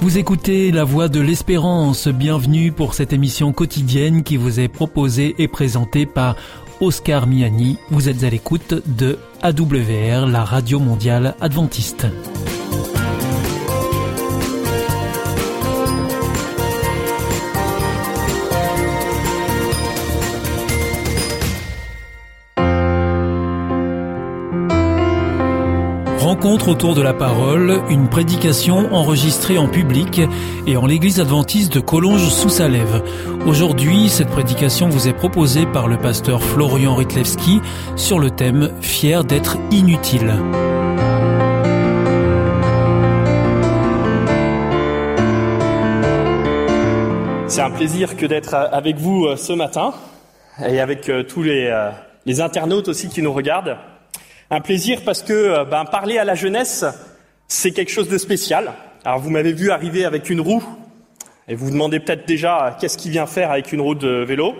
Vous écoutez La Voix de l'Espérance. Bienvenue pour cette émission quotidienne qui vous est proposée et présentée par Oscar Miani. Vous êtes à l'écoute de AWR, la radio mondiale adventiste. Rencontre autour de la parole, une prédication enregistrée en public et en l'église adventiste de Collonges sous Salève. Aujourd'hui, cette prédication vous est proposée par le pasteur Florian Ritlewski sur le thème Fier d'être inutile. C'est un plaisir que d'être avec vous euh, ce matin et avec euh, tous euh, les internautes aussi qui nous regardent. Un plaisir parce que euh, ben, parler à la jeunesse, c'est quelque chose de spécial. Alors vous m'avez vu arriver avec une roue, et vous vous demandez peut-être déjà euh, qu'est-ce qu'il vient faire avec une roue de vélo.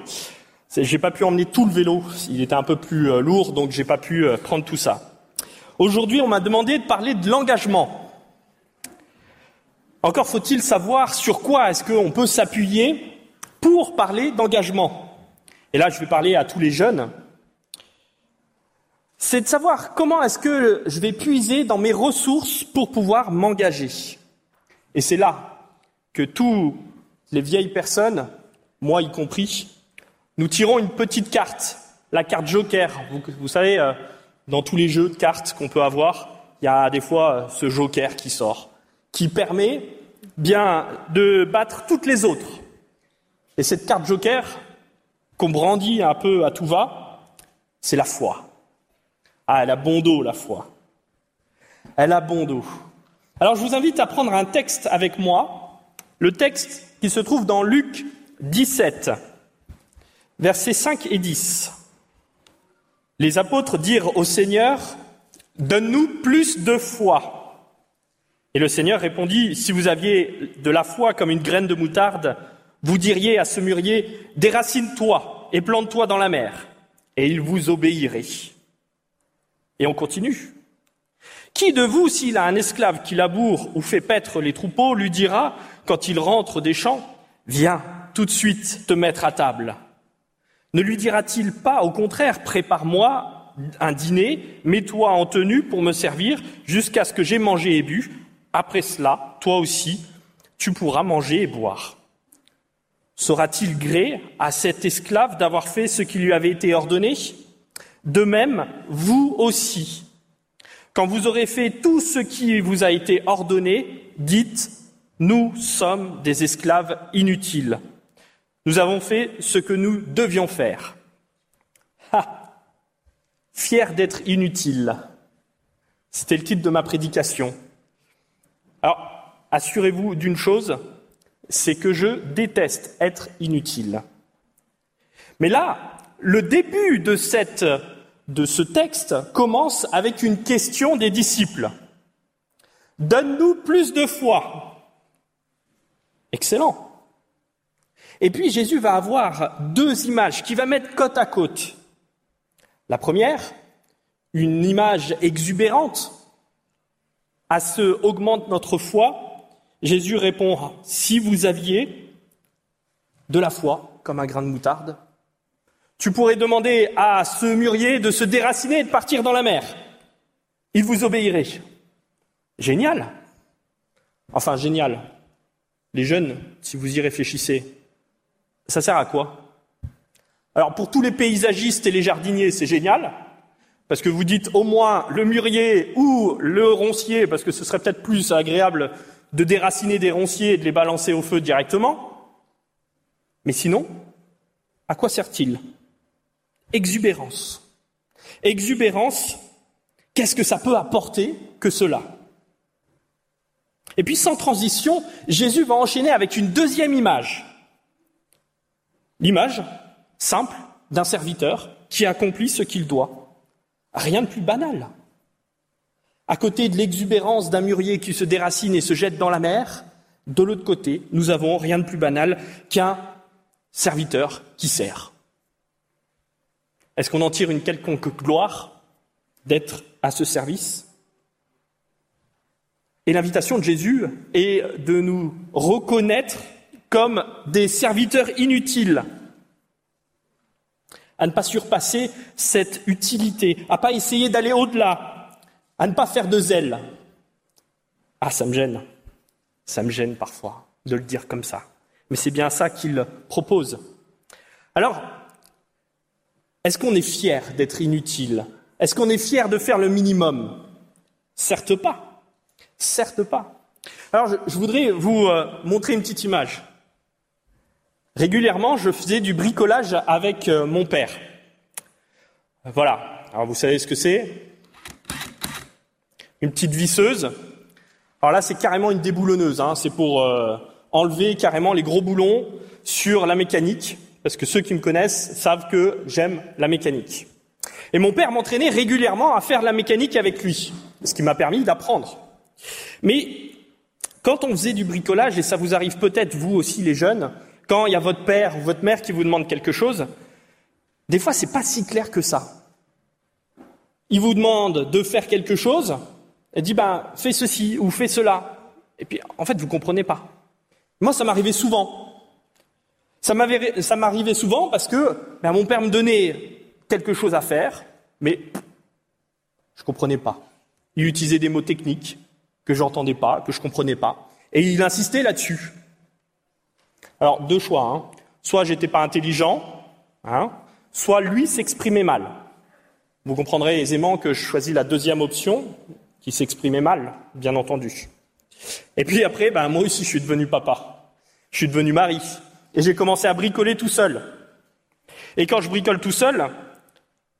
J'ai pas pu emmener tout le vélo, il était un peu plus euh, lourd, donc j'ai pas pu prendre tout ça. Aujourd'hui, on m'a demandé de parler de l'engagement. Encore faut-il savoir sur quoi est-ce qu'on peut s'appuyer pour parler d'engagement. Et là, je vais parler à tous les jeunes, c'est de savoir comment est-ce que je vais puiser dans mes ressources pour pouvoir m'engager. Et c'est là que tous les vieilles personnes, moi y compris, nous tirons une petite carte, la carte Joker. Vous, savez, euh, dans tous les jeux de cartes qu'on peut avoir, il y a des fois euh, ce Joker qui sort, qui permet bien de battre toutes les autres. Et cette carte Joker, qu'on brandit un peu à tout va, c'est la foi. Ah, elle a bon dos, la foi. Elle a bon dos. Alors je vous invite à prendre un texte avec moi, le texte qui se trouve dans Luc 17, versets 5 et 10. Les apôtres dirent au Seigneur, Donne-nous plus de foi. Et le Seigneur répondit, Si vous aviez de la foi comme une graine de moutarde, vous diriez à ce mûrier, Déracine-toi et plante-toi dans la mer, et il vous obéirait. Et on continue. Qui de vous, s'il a un esclave qui laboure ou fait paître les troupeaux, lui dira, quand il rentre des champs, Viens tout de suite te mettre à table Ne lui dira-t-il pas, au contraire, prépare-moi un dîner, mets-toi en tenue pour me servir jusqu'à ce que j'ai mangé et bu. Après cela, toi aussi, tu pourras manger et boire. Sera-t-il gré à cet esclave d'avoir fait ce qui lui avait été ordonné? De même, vous aussi, quand vous aurez fait tout ce qui vous a été ordonné, dites, nous sommes des esclaves inutiles. Nous avons fait ce que nous devions faire. Ha Fier d'être inutile. C'était le titre de ma prédication. Alors, assurez-vous d'une chose, c'est que je déteste être inutile. Mais là, le début de, ce texte commence avec une question des disciples. Donne-nous plus de foi. Excellent. Et puis Jésus va avoir deux images qu'il va mettre côte à côte. La première, une image exubérante. À ce augmente notre foi. Jésus répond, si vous aviez de la foi comme un grain de moutarde, tu pourrais demander à ce mûrier de se déraciner et de partir dans la mer. Il vous obéirait. Génial. Enfin, génial. Les jeunes, si vous y réfléchissez, ça sert à quoi? Alors, pour tous les paysagistes et les jardiniers, c'est génial, parce que vous dites au moins le mûrier ou le roncier, parce que ce serait peut-être plus agréable de déraciner des ronciers et de les balancer au feu directement. Mais sinon, à quoi sert-il? Exubérance. Exubérance, qu'est-ce que ça peut apporter que cela? Et puis sans transition, Jésus va enchaîner avec une deuxième image. L'image simple d'un serviteur qui accomplit ce qu'il doit. Rien de plus banal. À côté de l'exubérance d'un mûrier qui se déracine et se jette dans la mer, de l'autre côté, nous avons rien de plus banal qu'un serviteur qui sert. Est-ce qu'on en tire une quelconque gloire d'être à ce service? Et l'invitation de Jésus est de nous reconnaître comme des serviteurs inutiles, à ne pas surpasser cette utilité, à pas essayer d'aller au-delà, à ne pas faire de zèle. Ah, ça me gêne, ça me gêne parfois de le dire comme ça, mais c'est bien ça qu'il propose. Alors, est-ce qu'on est fier d'être inutile? Est-ce qu'on est fier de faire le minimum? Certes pas. Certes pas. Alors, je, voudrais vous euh, montrer une petite image. Régulièrement, je faisais du bricolage avec euh, mon père. Voilà. Alors, vous savez ce que c'est? Une petite visseuse. Alors là, c'est carrément une déboulonneuse. Hein. C'est pour euh, enlever carrément les gros boulons sur la mécanique parce que ceux qui me connaissent savent que j'aime la mécanique. Et mon père m'entraînait régulièrement à faire la mécanique avec lui, ce qui m'a permis d'apprendre. Mais quand on faisait du bricolage, et ça vous arrive peut-être vous aussi les jeunes, quand il y a votre père ou votre mère qui vous demande quelque chose, des fois c'est pas si clair que ça. Il vous demande de faire quelque chose, et dit ben fais ceci ou fais cela, et puis en fait vous comprenez pas. Moi ça m'arrivait souvent. Ça m'arrivait souvent parce que ben, mon père me donnait quelque chose à faire, mais je ne comprenais pas. Il utilisait des mots techniques que j'entendais pas, que je comprenais pas, et il insistait là-dessus. Alors deux choix. Hein. Soit j'étais pas intelligent, hein, soit lui s'exprimait mal. Vous comprendrez aisément que je choisis la deuxième option, qui s'exprimait mal, bien entendu. Et puis après, ben, moi aussi, je suis devenu papa. Je suis devenu mari. Et j'ai commencé à bricoler tout seul. Et quand je bricole tout seul,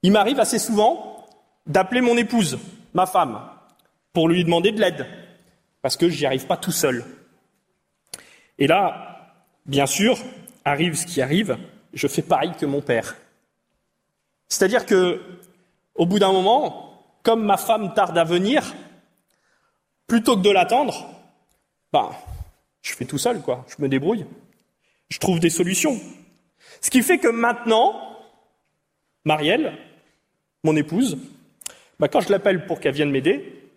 il m'arrive assez souvent d'appeler mon épouse, ma femme, pour lui demander de l'aide, parce que j'y arrive pas tout seul. Et là, bien sûr, arrive ce qui arrive, je fais pareil que mon père. C'est-à-dire que, au bout d'un moment, comme ma femme tarde à venir, plutôt que de l'attendre, ben, je fais tout seul, quoi. Je me débrouille je trouve des solutions. Ce qui fait que maintenant, Marielle, mon épouse, bah, quand je l'appelle pour qu'elle vienne m'aider,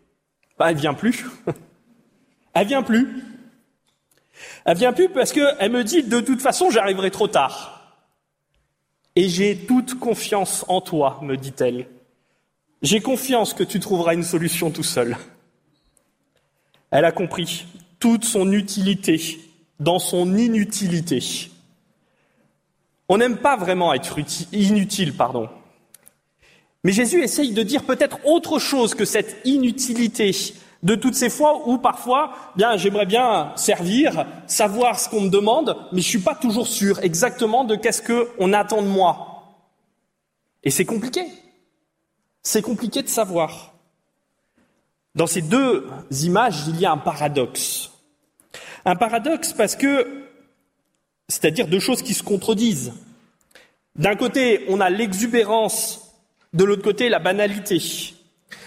bah, elle vient plus. elle vient plus. Elle vient plus parce qu'elle me dit de toute façon j'arriverai trop tard. Et j'ai toute confiance en toi, me dit-elle. J'ai confiance que tu trouveras une solution tout seul. Elle a compris toute son utilité dans son inutilité. On n'aime pas vraiment être inutile, pardon. Mais Jésus essaye de dire peut-être autre chose que cette inutilité de toutes ces fois où parfois, bien, j'aimerais bien servir, savoir ce qu'on me demande, mais je suis pas toujours sûr exactement de qu'est-ce qu'on attend de moi. Et c'est compliqué. C'est compliqué de savoir. Dans ces deux images, il y a un paradoxe. Un paradoxe parce que, c'est-à-dire deux choses qui se contredisent. D'un côté, on a l'exubérance, de l'autre côté, la banalité.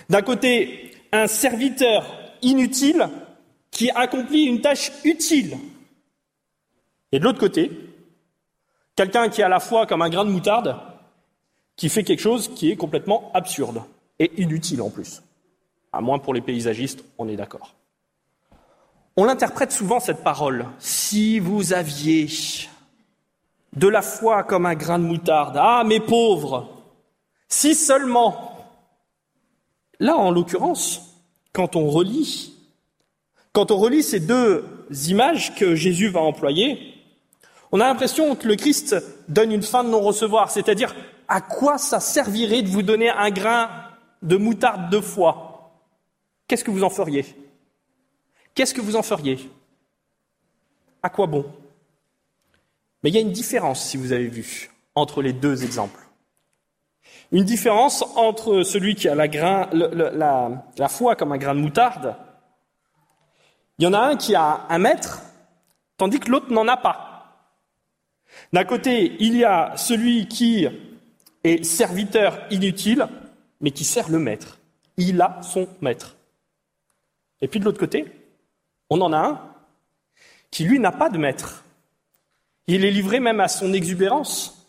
D'un côté, un serviteur inutile qui accomplit une tâche utile. Et de l'autre côté, quelqu'un qui est à la fois comme un grain de moutarde, qui fait quelque chose qui est complètement absurde et inutile en plus. À moins pour les paysagistes, on est d'accord. On l'interprète souvent cette parole. Si vous aviez de la foi comme un grain de moutarde, ah mes pauvres, si seulement. Là, en l'occurrence, quand on relit, quand on relit ces deux images que Jésus va employer, on a l'impression que le Christ donne une fin de non-recevoir, c'est-à-dire à quoi ça servirait de vous donner un grain de moutarde de foi? Qu'est-ce que vous en feriez? Qu'est-ce que vous en feriez? À quoi bon? Mais il y a une différence, si vous avez vu, entre les deux exemples. Une différence entre celui qui a la, foi comme un grain de moutarde. Il y en a un qui a un maître, tandis que l'autre n'en a pas. D'un côté, il y a celui qui est serviteur inutile, mais qui sert le maître. Il a son maître. Et puis de l'autre côté, on en a un qui, lui, n'a pas de maître. Il est livré même à son exubérance.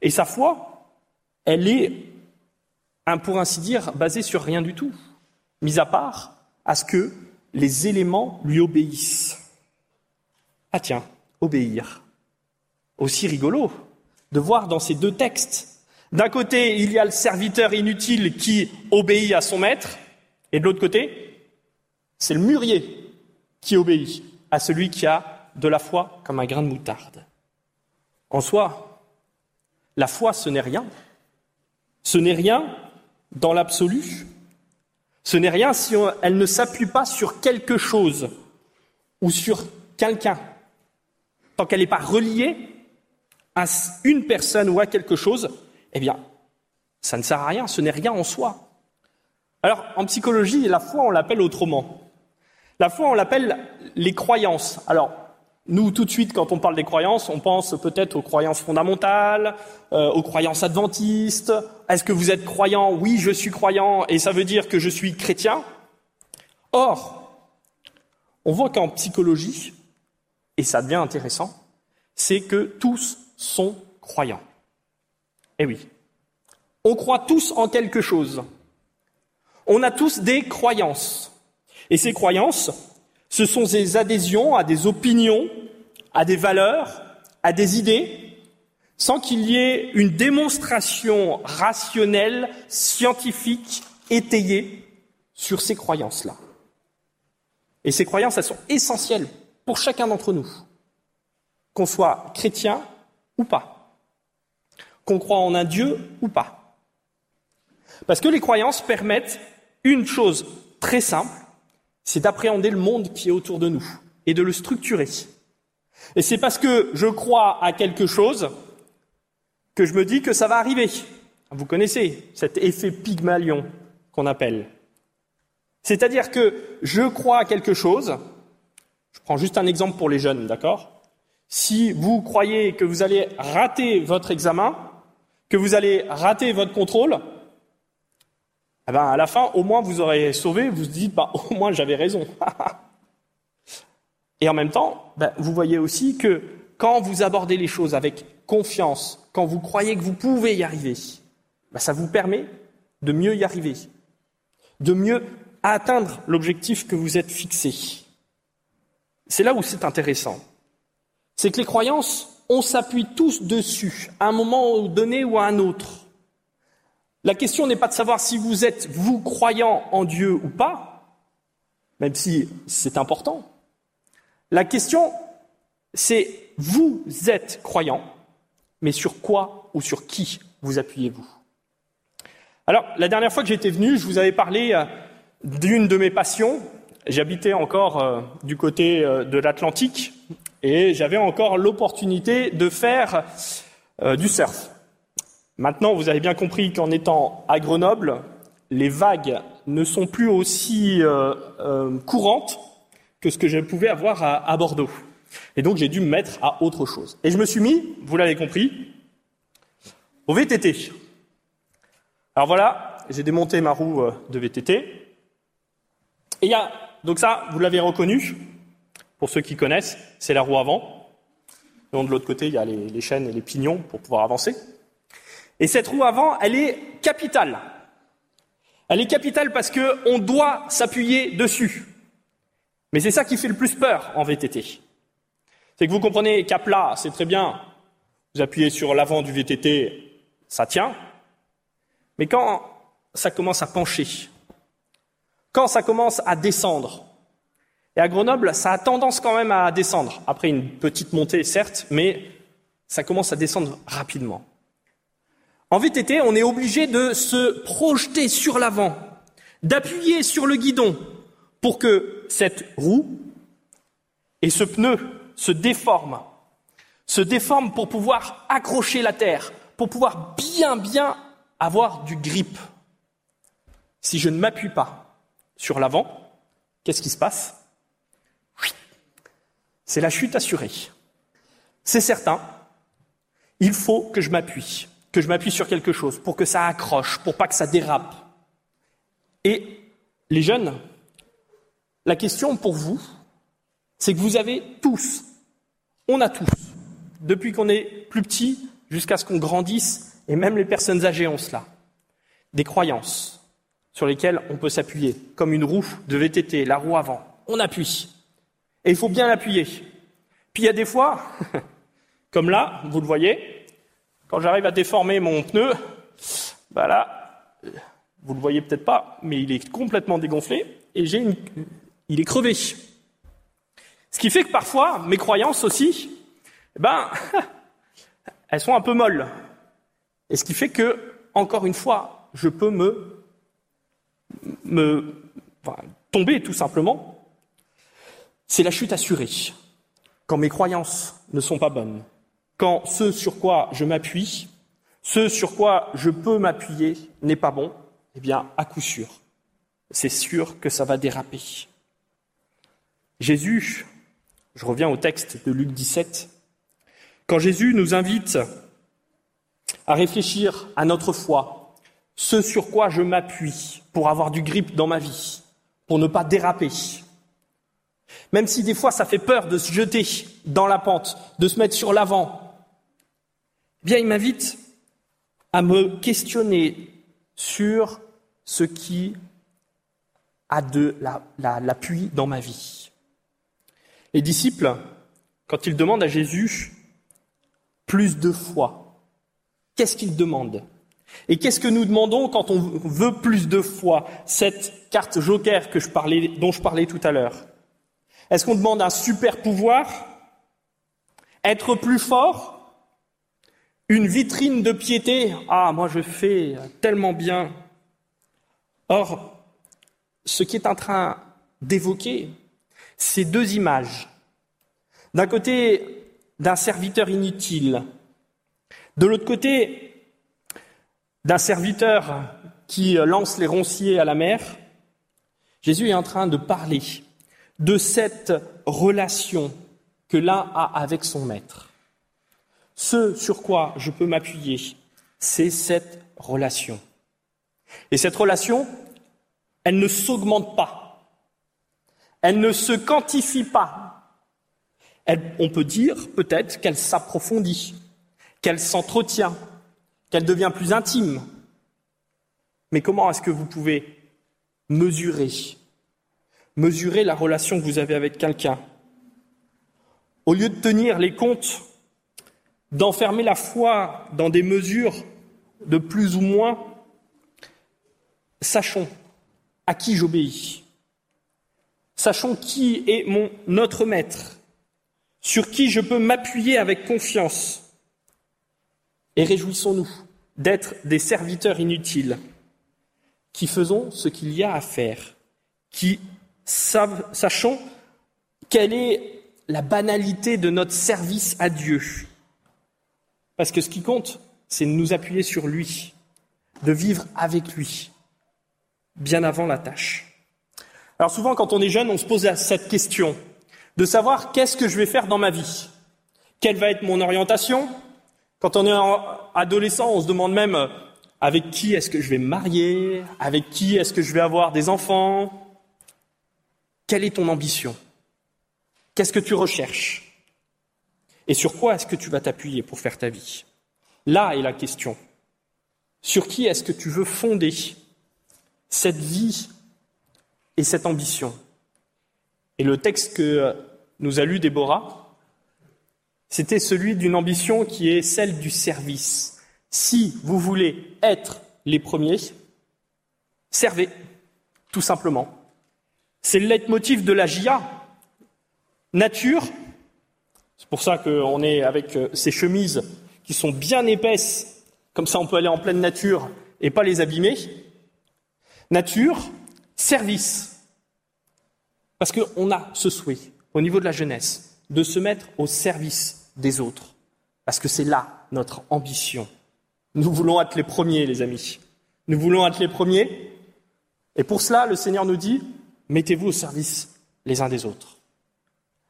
Et sa foi, elle est, pour ainsi dire, basée sur rien du tout, mis à part à ce que les éléments lui obéissent. Ah tiens, obéir. Aussi rigolo de voir dans ces deux textes. D'un côté, il y a le serviteur inutile qui obéit à son maître, et de l'autre côté, c'est le mûrier qui obéit à celui qui a de la foi comme un grain de moutarde. En soi, la foi, ce n'est rien. Ce n'est rien dans l'absolu. Ce n'est rien si elle ne s'appuie pas sur quelque chose ou sur quelqu'un. Tant qu'elle n'est pas reliée à une personne ou à quelque chose, eh bien, ça ne sert à rien, ce n'est rien en soi. Alors, en psychologie, la foi, on l'appelle autrement. La foi, on l'appelle les croyances. Alors, nous, tout de suite, quand on parle des croyances, on pense peut-être aux croyances fondamentales, euh, aux croyances adventistes. Est-ce que vous êtes croyant? Oui, je suis croyant, et ça veut dire que je suis chrétien. Or, on voit qu'en psychologie, et ça devient intéressant, c'est que tous sont croyants. Eh oui, on croit tous en quelque chose. On a tous des croyances. Et ces croyances, ce sont des adhésions à des opinions, à des valeurs, à des idées, sans qu'il y ait une démonstration rationnelle, scientifique, étayée sur ces croyances-là. Et ces croyances, elles sont essentielles pour chacun d'entre nous, qu'on soit chrétien ou pas, qu'on croit en un Dieu ou pas. Parce que les croyances permettent une chose très simple, c'est d'appréhender le monde qui est autour de nous et de le structurer. Et c'est parce que je crois à quelque chose que je me dis que ça va arriver. Vous connaissez cet effet Pygmalion qu'on appelle. C'est-à-dire que je crois à quelque chose, je prends juste un exemple pour les jeunes, d'accord? Si vous croyez que vous allez rater votre examen, que vous allez rater votre contrôle, eh ben, à la fin, au moins, vous aurez sauvé, vous vous dites, bah, au moins, j'avais raison. Et en même temps, ben, vous voyez aussi que quand vous abordez les choses avec confiance, quand vous croyez que vous pouvez y arriver, ben, ça vous permet de mieux y arriver, de mieux atteindre l'objectif que vous êtes fixé. C'est là où c'est intéressant. C'est que les croyances, on s'appuie tous dessus, à un moment donné ou à un autre. La question n'est pas de savoir si vous êtes, vous, croyant en Dieu ou pas, même si c'est important. La question, c'est vous êtes croyant, mais sur quoi ou sur qui vous appuyez-vous? Alors, la dernière fois que j'étais venu, je vous avais parlé euh, d'une de mes passions. J'habitais encore euh, du côté euh, de l'Atlantique et j'avais encore l'opportunité de faire du surf. Maintenant, vous avez bien compris qu'en étant à Grenoble, les vagues ne sont plus aussi euh, euh, courantes que ce que je pouvais avoir à, Bordeaux. Et donc j'ai dû me mettre à autre chose. Et je me suis mis, vous l'avez compris, au VTT. Alors voilà, j'ai démonté ma roue euh, de VTT. Et il y a, donc ça, vous l'avez reconnu, pour ceux qui connaissent, c'est la roue avant. Donc de l'autre côté, il y a les chaînes et les pignons pour pouvoir avancer. Et cette roue avant, elle est capitale. Elle est capitale parce qu'on doit s'appuyer dessus. Mais c'est ça qui fait le plus peur en VTT. C'est que vous comprenez qu'à plat, c'est très bien, vous appuyez sur l'avant du VTT, ça tient. Mais quand ça commence à pencher, quand ça commence à descendre, et à Grenoble, ça a tendance quand même à descendre, après une petite montée certes, mais ça commence à descendre rapidement. En VTT, on est obligé de se projeter sur l'avant, d'appuyer sur le guidon pour que cette roue et ce pneu se déforment, se déforment pour pouvoir accrocher la terre, pour pouvoir bien bien avoir du grip. Si je ne m'appuie pas sur l'avant, qu'est-ce qui se passe? C'est la chute assurée. C'est certain, il faut que je m'appuie que je m'appuie sur quelque chose, pour que ça accroche, pour pas que ça dérape. Et les jeunes, la question pour vous, c'est que vous avez tous, on a tous, depuis qu'on est plus petit jusqu'à ce qu'on grandisse, et même les personnes âgées ont cela, des croyances sur lesquelles on peut s'appuyer, comme une roue de VTT, la roue avant. on appuie. Et il faut bien l'appuyer. Puis il y a des fois, comme là, vous le voyez, quand j'arrive à déformer mon pneu, bah là, vous le voyez peut-être pas, mais il est complètement dégonflé et il est crevé. Ce qui fait que parfois, mes croyances aussi, eh ben, elles sont un peu molles. Et ce qui fait que, encore une fois, je peux me, me tomber tout simplement. C'est la chute assurée. Quand mes croyances ne sont pas bonnes, quand ce sur quoi je m'appuie, ce sur quoi je peux m'appuyer n'est pas bon, eh bien, à coup sûr, c'est sûr que ça va déraper. Jésus, je reviens au texte de Luc 17, quand Jésus nous invite à réfléchir à notre foi, ce sur quoi je m'appuie pour avoir du grip dans ma vie, pour ne pas déraper. Même si des fois ça fait peur de se jeter dans la pente, de se mettre sur l'avant, bien il m'invite à me questionner sur ce qui a de l'appui dans ma vie. Les disciples, quand ils demandent à Jésus plus de foi, qu'est-ce qu'ils demandent? Et qu'est-ce que nous demandons quand on veut plus de foi? Cette carte joker que je parlais, dont je parlais tout à l'heure. Est-ce qu'on demande un super pouvoir? Être plus fort? Une vitrine de piété Ah, moi je fais tellement bien. Or, ce qui est en train d'évoquer, c'est deux images. D'un côté, d'un serviteur inutile. De l'autre côté, d'un serviteur qui lance les ronciers à la mer. Jésus est en train de parler de cette relation que l'un a avec son maître. Ce sur quoi je peux m'appuyer, c'est cette relation. Et cette relation, elle ne s'augmente pas. Elle ne se quantifie pas. on peut dire peut-être qu'elle s'approfondit, qu'elle s'entretient, qu'elle devient plus intime. Mais comment est-ce que vous pouvez mesurer mesurer la relation que vous avez avec quelqu'un? Au lieu de tenir les comptes, d'enfermer la foi dans des mesures de plus ou moins, sachons à qui j'obéis. Sachons qui est mon notre maître, sur qui je peux m'appuyer avec confiance. Et réjouissons-nous d'être des serviteurs inutiles qui faisons ce qu'il y a à faire, qui sachons quelle est la banalité de notre service à Dieu. Parce que ce qui compte, c'est de nous appuyer sur lui, de vivre avec lui, bien avant la tâche. Alors souvent, quand on est jeune, on se pose cette question de savoir qu'est-ce que je vais faire dans ma vie, quelle va être mon orientation? Quand on est adolescent, on se demande même avec qui est-ce que je vais me marier, avec qui est-ce que je vais avoir des enfants, quelle est ton ambition? Qu'est-ce que tu recherches? Et sur quoi est-ce que tu vas t'appuyer pour faire ta vie? Là est la question. Sur qui est-ce que tu veux fonder cette vie et cette ambition? Et le texte que nous a lu Déborah, c'était celui d'une ambition qui est celle du service. Si vous voulez être les premiers, servez, tout simplement. C'est le leitmotiv de la GIA. Nature, c'est pour ça qu'on est avec euh, ces chemises qui sont bien épaisses, comme ça on peut aller en pleine nature et pas les abîmer. Nature, service. Parce qu'on a ce souhait, au niveau de la jeunesse, de se mettre au service des autres. Parce que c'est là notre ambition. Nous voulons être les premiers, les amis. Nous voulons être les premiers. Et pour cela, le Seigneur nous dit, mettez-vous au service les uns des autres.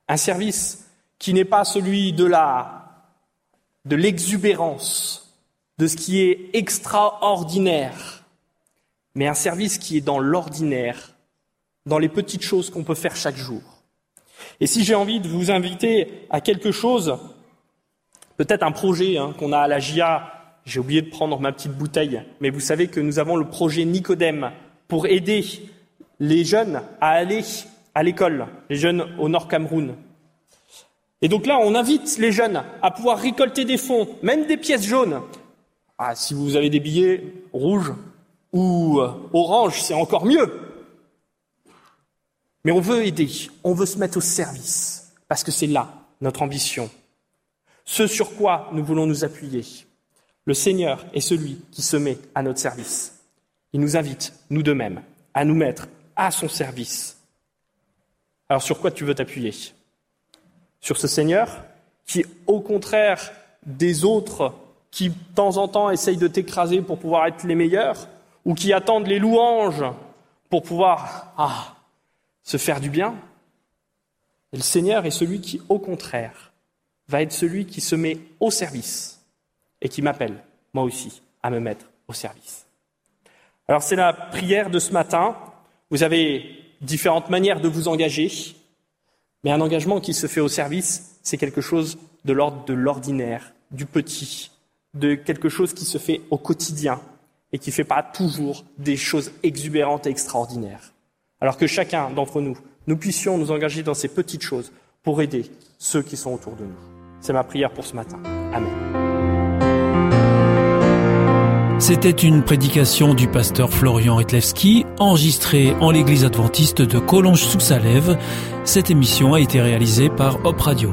Un service qui n'est pas celui de la, de l'exubérance, de ce qui est extraordinaire, mais un service qui est dans l'ordinaire, dans les petites choses qu'on peut faire chaque jour. Et si j'ai envie de vous inviter à quelque chose, peut-être un projet hein, qu'on a à la GIA, j'ai oublié de prendre ma petite bouteille, mais vous savez que nous avons le projet Nicodème pour aider les jeunes à aller à l'école, les jeunes au Nord Cameroun. Et donc là, on invite les jeunes à pouvoir récolter des fonds, même des pièces jaunes. Ah, si vous avez des billets rouges ou euh, orange, c'est encore mieux. Mais on veut aider, on veut se mettre au service, parce que c'est là notre ambition. Ce sur quoi nous voulons nous appuyer. Le Seigneur est celui qui se met à notre service. Il nous invite, nous de même, à nous mettre à son service. Alors sur quoi tu veux t'appuyer? Sur ce Seigneur qui, au contraire des autres qui, de temps en temps, essayent de t'écraser pour pouvoir être les meilleurs, ou qui attendent les louanges pour pouvoir ah, se faire du bien le Seigneur est celui qui, au contraire, va être celui qui se met au service et qui m'appelle, moi aussi, à me mettre au service. Alors c'est la prière de ce matin. Vous avez différentes manières de vous engager, mais un engagement qui se fait au service, c'est quelque chose de l'ordre de l'ordinaire, du petit, de quelque chose qui se fait au quotidien et qui ne fait pas toujours des choses exubérantes et extraordinaires. Alors que chacun d'entre nous, nous puissions nous engager dans ces petites choses pour aider ceux qui sont autour de nous. C'est ma prière pour ce matin. Amen. C'était une prédication du pasteur Florian Ritlewski, enregistrée en l'église adventiste de Collonges-sous-Salève. Cette émission a été réalisée par Hop Radio.